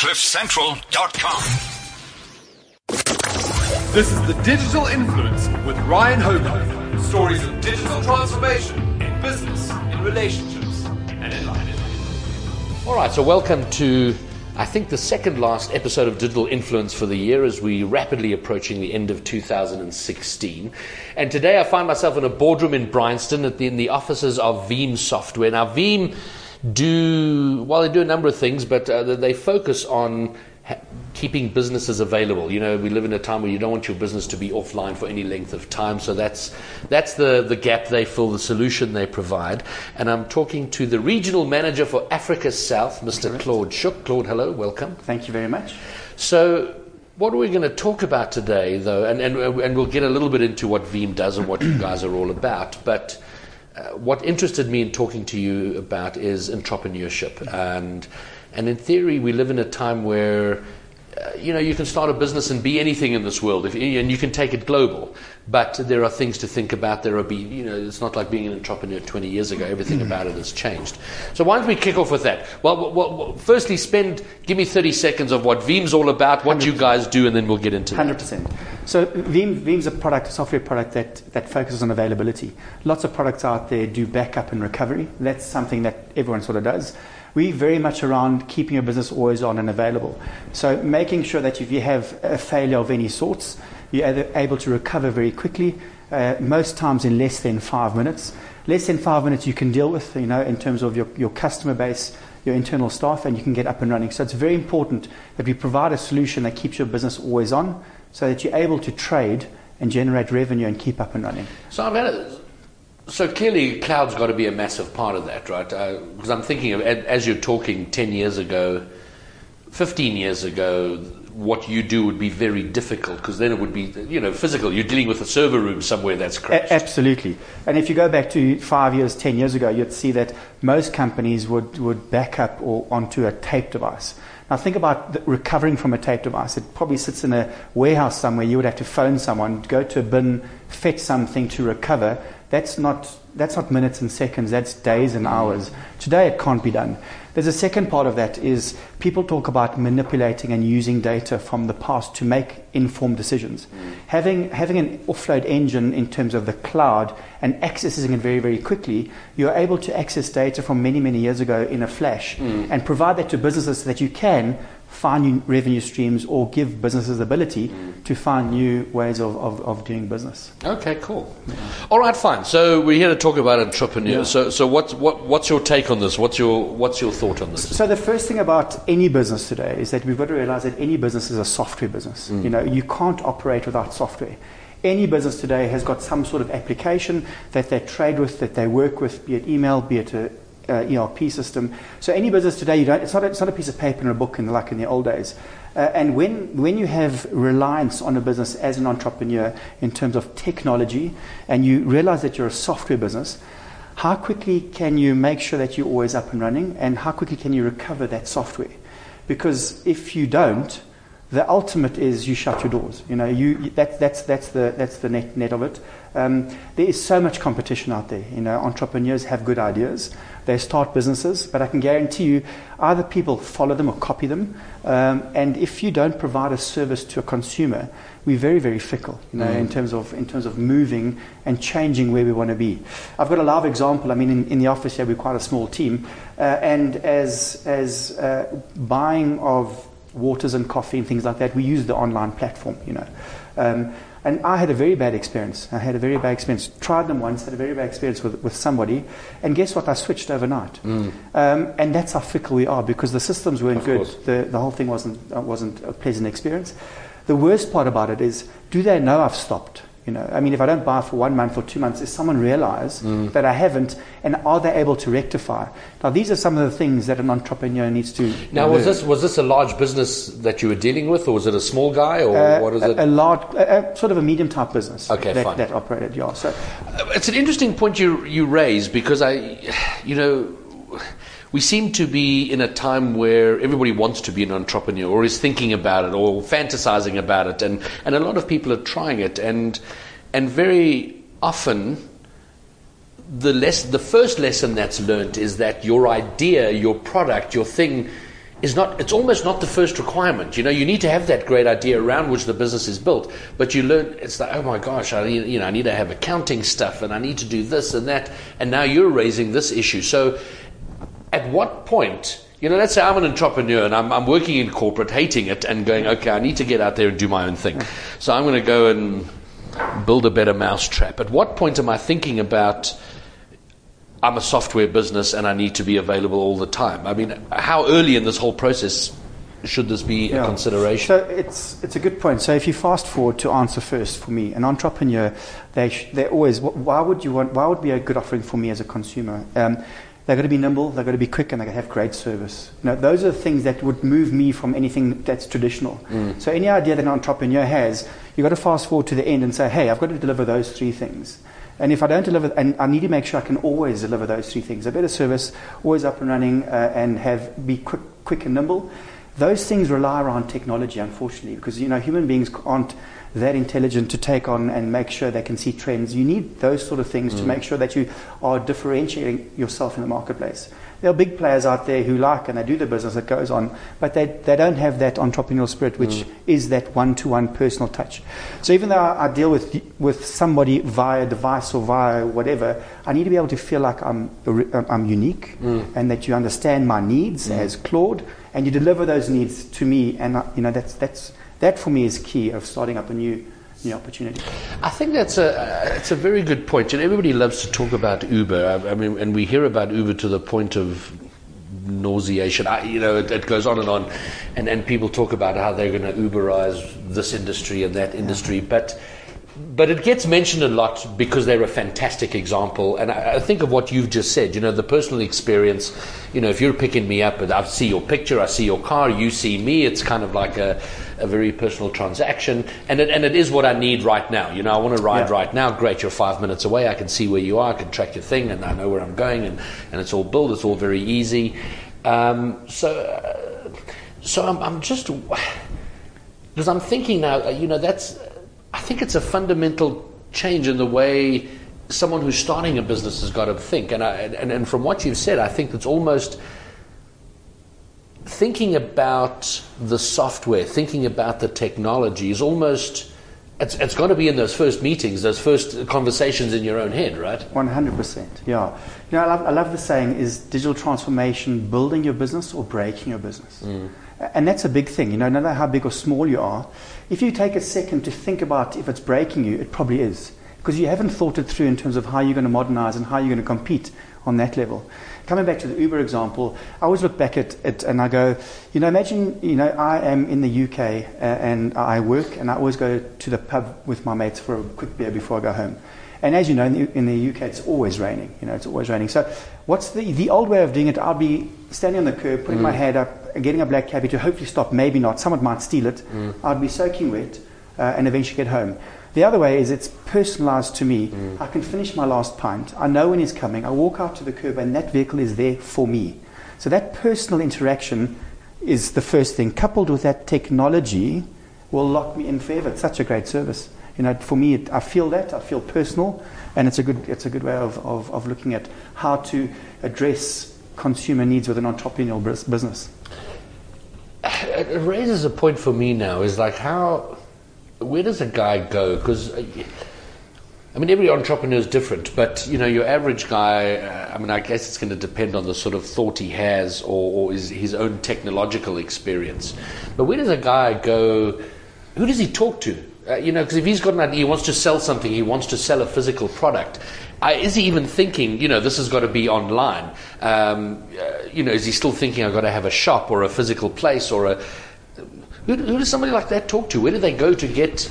CliffCentral.com. This is the Digital Influence with Ryan Hogan. Stories of digital transformation in business, in relationships, and in life. All right, so welcome to, I think, the second last episode of Digital Influence for the year as we rapidly approaching the end of 2016. And today I find myself in a boardroom in Bryanston at the, in the offices of Veeam Software. Now, Veeam do, well, they do a number of things, but uh, they focus on ha- keeping businesses available. You know, we live in a time where you don't want your business to be offline for any length of time. So that's that's the, the gap they fill, the solution they provide. And I'm talking to the regional manager for Africa South, Mr. Claude Schuck. Claude, hello, welcome. Thank you very much. So. What are we going to talk about today, though? And, and, and we'll get a little bit into what Veeam does and what you guys are all about. But uh, what interested me in talking to you about is entrepreneurship. And, and in theory, we live in a time where Uh, you know, you can start a business and be anything in this world, if, and you can take it global. But there are things to think about. There are, be, you know, it's not like being an entrepreneur 20 years ago. Everything about it has changed. So why don't we kick off with that? Well, well, well firstly, spend, give me 30 seconds of what Veeam's all about, what 100%. you guys do, and then we'll get into 100%. That. So Veeam, Veeam's a product, a software product that, that focuses on availability. Lots of products out there do backup and recovery. That's something that everyone sort of does we very much around keeping your business always on and available. So making sure that if you have a failure of any sorts, you're able to recover very quickly, uh, most times in less than five minutes. Less than five minutes you can deal with, you know, in terms of your, your customer base, your internal staff, and you can get up and running. So it's very important that we provide a solution that keeps your business always on so that you're able to trade and generate revenue and keep up and running. So I've had a, so clearly, cloud's got to be a massive part of that, right? Because uh, I'm thinking of as you're talking 10 years ago, 15 years ago, what you do would be very difficult because then it would be, you know, physical. You're dealing with a server room somewhere that's crashed. A- absolutely. And if you go back to five years, 10 years ago, you'd see that most companies would, would back up or onto a tape device. Now think about recovering from a tape device. It probably sits in a warehouse somewhere. You would have to phone someone, go to a bin, fetch something to recover that's not, that's not minutes and seconds, that's days and hours. Today it can't be done. There's a second part of that is people talk about manipulating and using data from the past to make informed decisions. Mm. Having, having an offload engine in terms of the cloud and accessing it very, very quickly, you're able to access data from many, many years ago in a flash mm. and provide that to businesses so that you can find new revenue streams or give businesses the ability mm. to find new ways of, of, of, doing business. Okay, cool. Yeah. All right, fine. So we're here to talk about entrepreneurs. Yeah. So, so what's, what, what's your take on this? What's your, what's your thought on this? So the first thing about any business today is that we've got to realize that any business is a software business. Mm. You know, you can't operate without software. Any business today has got some sort of application that they trade with, that they work with, be it email, be it a uh, ERP system. So any business today, it's, not a, it's not a piece of paper and a book in, the, like in the old days. Uh, and when, when you have reliance on a business as an entrepreneur in terms of technology, and you realize that you're a software business, how quickly can you make sure that you're always up and running, and how quickly can you recover that software? Because if you don't, the ultimate is you shut your doors. You know, you, that, that's, that's, the, that's the net, net of it. Um, there is so much competition out there. You know, entrepreneurs have good ideas. They start businesses, but I can guarantee you, either people follow them or copy them. Um, and if you don't provide a service to a consumer, we're very, very fickle, you know, mm. in terms of in terms of moving and changing where we want to be. I've got a live example. I mean, in, in the office here, we're quite a small team, uh, and as as uh, buying of waters and coffee and things like that, we use the online platform, you know. Um, and I had a very bad experience. I had a very bad experience. Tried them once, had a very bad experience with, with somebody, and guess what? I switched overnight. Mm. Um, and that's how fickle we are because the systems weren't of good. The, the whole thing wasn't, uh, wasn't a pleasant experience. The worst part about it is do they know I've stopped? You know, I mean, if I don't buy for one month or two months, does someone realize mm. that I haven't, and are they able to rectify? Now, these are some of the things that an entrepreneur needs to. Now, learn. was this was this a large business that you were dealing with, or was it a small guy, or uh, what is it? A, large, a, a sort of a medium type business. Okay, that, fine. that operated, yeah. So, uh, it's an interesting point you you raise because I, you know we seem to be in a time where everybody wants to be an entrepreneur or is thinking about it or fantasizing about it, and, and a lot of people are trying it, and and very often the less the first lesson that's learned is that your idea, your product, your thing is not it's almost not the first requirement. You know you need to have that great idea around which the business is built but you learn it's like oh my gosh I need, you know I need to have accounting stuff and I need to do this and that. And now you're raising this issue. So at what point you know let's say I'm an entrepreneur and I'm, I'm working in corporate hating it and going okay I need to get out there and do my own thing so I'm going to go and build a better mousetrap at what point am I thinking about I'm a software business and I need to be available all the time. I mean, how early in this whole process should this be yeah. a consideration? So it's, it's a good point. So if you fast forward to answer first for me, an entrepreneur, they, sh- they always, why would you want, why would be a good offering for me as a consumer? Um, they've got to be nimble, they've got to be quick, and they've got to have great service. You know, those are the things that would move me from anything that's traditional. Mm. So any idea that an entrepreneur has, you've got to fast forward to the end and say, hey, I've got to deliver those three things. And if I don't deliver, and I need to make sure I can always deliver those three things: a better service, always up and running, uh, and have be quick, quick and nimble. Those things rely around technology, unfortunately, because you know human beings aren't that intelligent to take on and make sure they can see trends. You need those sort of things mm. to make sure that you are differentiating yourself in the marketplace. There are big players out there who like and they do the business that goes on, but they, they don't have that entrepreneurial spirit, which mm. is that one to one personal touch. So even though I, I, deal with, with somebody via device or via whatever, I need to be able to feel like I'm, I'm unique mm. and that you understand my needs mm. as Claude and you deliver those needs to me. And, uh, you know, that's, that's, that for me is key of starting up a new new opportunity. I think that's a it's a very good point. And everybody loves to talk about Uber. I, I mean, and we hear about Uber to the point of nauseation. I, you know, it, it, goes on and on, and and people talk about how they're going to Uberize this industry and that industry, but but it gets mentioned a lot because they're a fantastic example. And I, I, think of what you've just said, you know, the personal experience. You know, if you're picking me up and I see your picture, I see your car, you see me, it's kind of like a, a very personal transaction. And it, and it is what I need right now. You know, I want to ride yeah. right now. Great, you're five minutes away. I can see where you are. I can track your thing and I know where I'm going. And, and it's all built, it's all very easy. Um, so, uh, so I'm, I'm just, because I'm thinking now, you know, that's I think it's a fundamental change in the way someone who's starting a business has got to think. And, I, and, and from what you've said, I think it's almost thinking about the software, thinking about the technology is almost. It's, it's got to be in those first meetings, those first conversations in your own head, right? 100%. Yeah. You know, I love, I love the saying is digital transformation building your business or breaking your business? Mm. And that's a big thing. You know, no matter how big or small you are, if you take a second to think about if it's breaking you, it probably is. Because you haven't thought it through in terms of how you're going to modernize and how you're going to compete on that level. Coming back to the Uber example, I always look back at it and I go, you know, imagine, you know, I am in the UK uh, and I work and I always go to the pub with my mates for a quick beer before I go home. And as you know, in the, in the, UK, it's always raining. You know, it's always raining. So, what's the the old way of doing it? I'll be standing on the curb, putting mm. my head up, getting a black cabbie to hopefully stop. Maybe not. Someone might steal it. Mm. I'd be soaking wet, uh, and eventually get home. The other way is it's personalized to me. Mm. I can finish my last pint. I know when he's coming. I walk out to the curb, and that vehicle is there for me. So that personal interaction is the first thing. Coupled with that technology, will lock me in forever. It's such a great service you know, for me, it, I feel that. I feel personal, and it's a good, it's a good way of, of, of looking at how to address consumer needs with an entrepreneurial business. It raises a point for me now is like how, where does a guy go? Because, uh, I mean, every entrepreneur is different, but you know, your average guy, uh, I mean, I guess it's going to depend on the sort of thought he has or, or his, his own technological experience. But where does a guy go? Who does he talk to? Uh, you know, because if he's got an idea, he wants to sell something, he wants to sell a physical product. Uh, is he even thinking, you know, this has got to be online? Um, uh, you know, is he still thinking I've got to have a shop or a physical place or a. Who, who does somebody like that talk to? Where do they go to get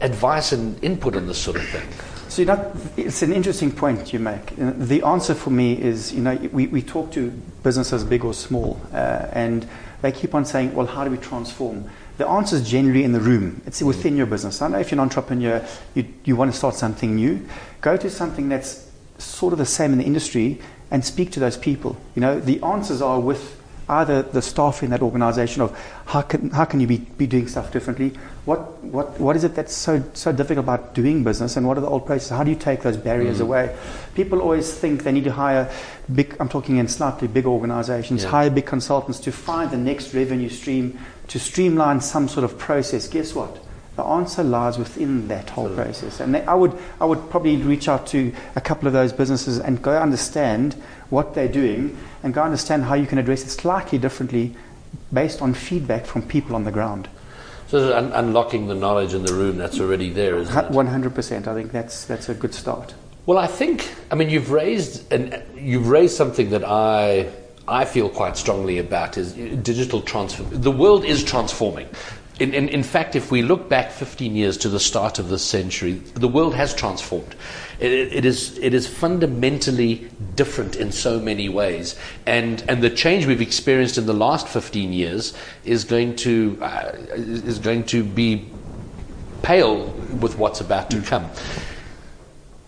advice and input on this sort of thing? So, you know, it's an interesting point you make. The answer for me is, you know, we, we talk to businesses big or small, uh, and they keep on saying, well, how do we transform? The answer is generally in the room. It's mm-hmm. within your business. I know if you're an entrepreneur, you, you want to start something new, go to something that's sort of the same in the industry and speak to those people. You know, the answers are with either the staff in that organization of how can, how can you be, be doing stuff differently? What, what, what is it that's so, so difficult about doing business and what are the old processes? How do you take those barriers Mm. away? People always think they need to hire big, I'm talking in slightly big organizations, Yeah. hire big consultants to find the next revenue stream, to streamline some sort of process. Guess what? The answer lies within that whole process. And I would, I would probably reach out to a couple of those businesses and go understand what they're doing and go understand how you can address it slightly differently based on feedback from people on the ground. So un- unlocking the knowledge in the room that's already there, isn't it? 100%. I think that's, that's a good start. Well, I think I mean you've raised and you've raised something that I I feel quite strongly about is digital transform. The world is transforming. In, in, in fact, if we look back 15 years to the start of this century, the world has transformed. It, it, is, it is fundamentally different in so many ways. And, and the change we've experienced in the last 15 years is going to, uh, is going to be pale with what's about to come.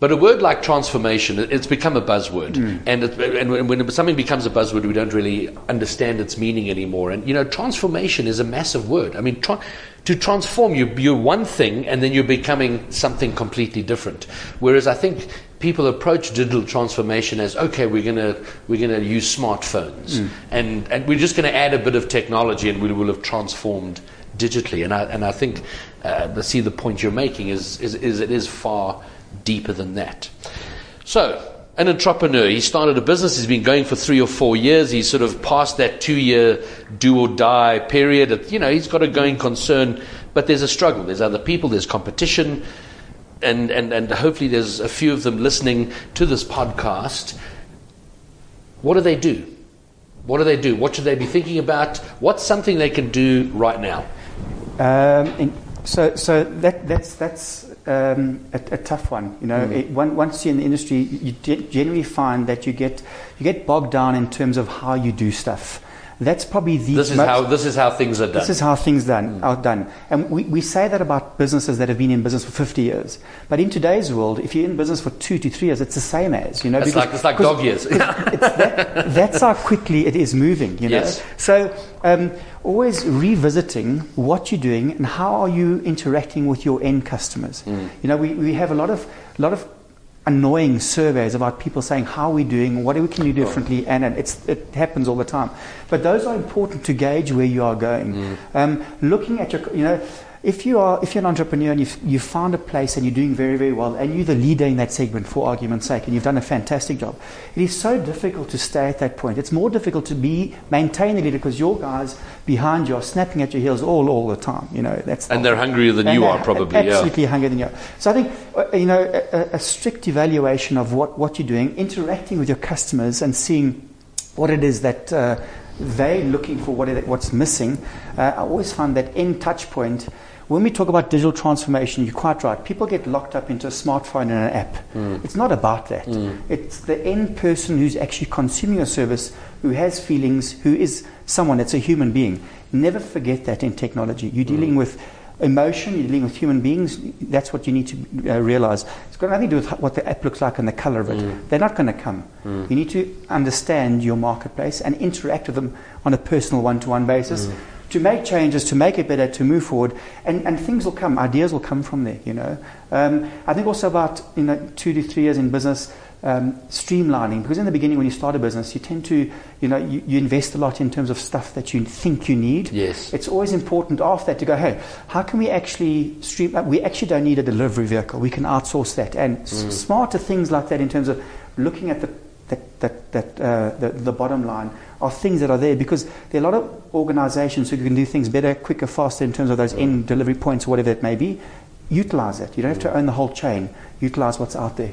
But a word like transformation, it's become a buzzword. Mm. And, it, and when- when something becomes a buzzword, we don't really understand its meaning anymore. And, you know, transformation is a massive word. I mean, tra- to transform, you, you're one thing and then you're becoming something completely different. Whereas I think people approach digital transformation as, okay, we're going to we're gonna use smartphones. Mm. And, and we're just going to add a bit of technology and we will have transformed digitally. And I, and I think, uh, I see the point you're making is, is, is it is far deeper than that. So, an entrepreneur, he started a business, he's been going for three or four years, he's sort of past that two year do or die period. You know, he's got a going concern, but there's a struggle. There's other people, there's competition, and, and, and hopefully there's a few of them listening to this podcast. What do they do? What do they do? What should they be thinking about? What's something they can do right now? Um, so, so that, that's, that's um, a, a tough one. You know, it, one, once you're in the industry, you generally find that you get, you get bogged down in terms of how you do stuff. That's probably the This is most- how this is how things are done. This is how things done, are done. And we, we say that about businesses that have been in business for 50 years. But in today's world, if you're in business for two to three years, it's the same as, you know. It's like- it's like dog years. it's that, that's how quickly it is moving, you know. Yes. So um, always revisiting what you're doing and how are you interacting with your end customers. Mm. You know, we, we have a lot of, lot of annoying surveys about people saying how are we doing, what we can do differently, and, and it's, it happens all the time. But those are important to gauge where you are going. Um, looking at your, you know, if you are if you're an entrepreneur and you've, you've found a place and you're doing very very well and you're the leader in that segment for argument's sake and you've done a fantastic job, it is so difficult to stay at that point. It's more difficult to be maintain the leader because your guys behind you are snapping at your heels all all the time. You know that's And they're hungrier than you are, probably, yeah. Absolutely hungrier than you are. So I think uh, you know a, a- strict evaluation of what, what you're doing, interacting with your customers, and seeing what it is that uh, they're looking for, what it, what's missing. Uh, I always find that end touch point. When we talk about digital transformation, you're quite right. People get locked up into a smartphone and an app. Mm. It's not about that. Mm. It's the end person who's actually consuming a service, who has feelings, who is someone that's a human being. Never forget that in technology. You're mm. dealing with emotion, you're dealing with human beings. That's what you need to uh, realize. It's got nothing to do with what the app looks like and the color of it. Mm. They're not going to come. You need to understand your marketplace and interact with them on a personal one to one basis. To make changes, to make it better, to move forward, and, and things will come. Ideas will come from there. You know, um, I think also about you know two to three years in business, um, streamlining. Because in the beginning, when you start a business, you tend to, you know, you, you invest a lot in terms of stuff that you think you need. Yes. It's always important after that to go, hey, how can we actually stream? uh, We actually don't need a delivery vehicle. We can outsource that. And s- smarter things like that in terms of looking at the that, that, that uh, the, the bottom line are things that are there because there are a lot of organizations who can do things better, quicker, faster in terms of those end delivery points or whatever it may be. Utilize it. You don't have to own the whole chain. Utilize what's out there.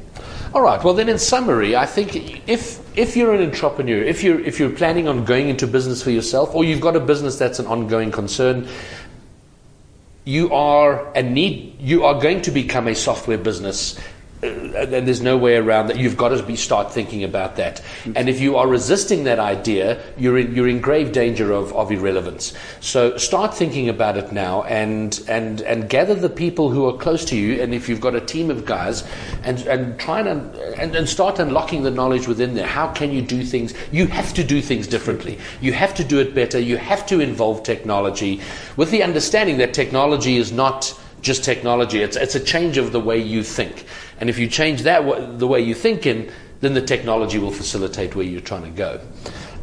All right. Well, then, in summary, I think if if you're an entrepreneur, if you're if you're planning on going into business for yourself, or you've got a business that's an ongoing concern, you are and need you are going to become a software business Uh, and there's no way around that. You've got to be start thinking about that. And if you are resisting that idea, you're in, you're in grave danger of, of irrelevance. So start thinking about it now, and and and gather the people who are close to you. And if you've got a team of guys, and and try and and, and start unlocking the knowledge within there. How can you do things? You have to do things differently. You have to do it better. You have to involve technology, with the understanding that technology is not just technology. It's, it's a change of the way you think. And if you change that, the way you think in, then the technology will facilitate where you're trying to go.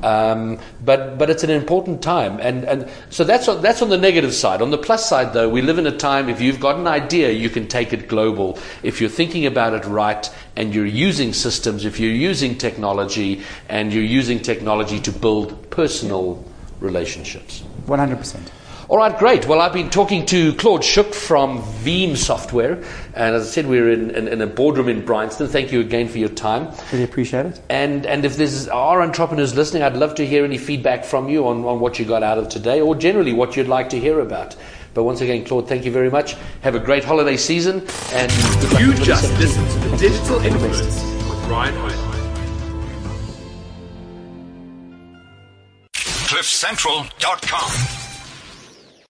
Um, but but it's an important time, and, and so that's on, that's on the negative side. On the plus side, though, we live in a time. If you've got an idea, you can take it global. If you're thinking about it right, and you're using systems, if you're using technology, and you're using technology to build personal relationships. One hundred percent. All right, great. Well, I've been talking to Claude Schuck from Veeam Software. And as I said, we're in, in, in, a boardroom in Bryanston. Thank you again for your time. Really appreciate it. And, and if there's are entrepreneurs listening, I'd love to hear any feedback from you on, on what you got out of today or generally what you'd like to hear about. But once again, Claude, thank you very much. Have a great holiday season. And you just listened to the Digital Influence with Ryan Hogan. CliffCentral.com.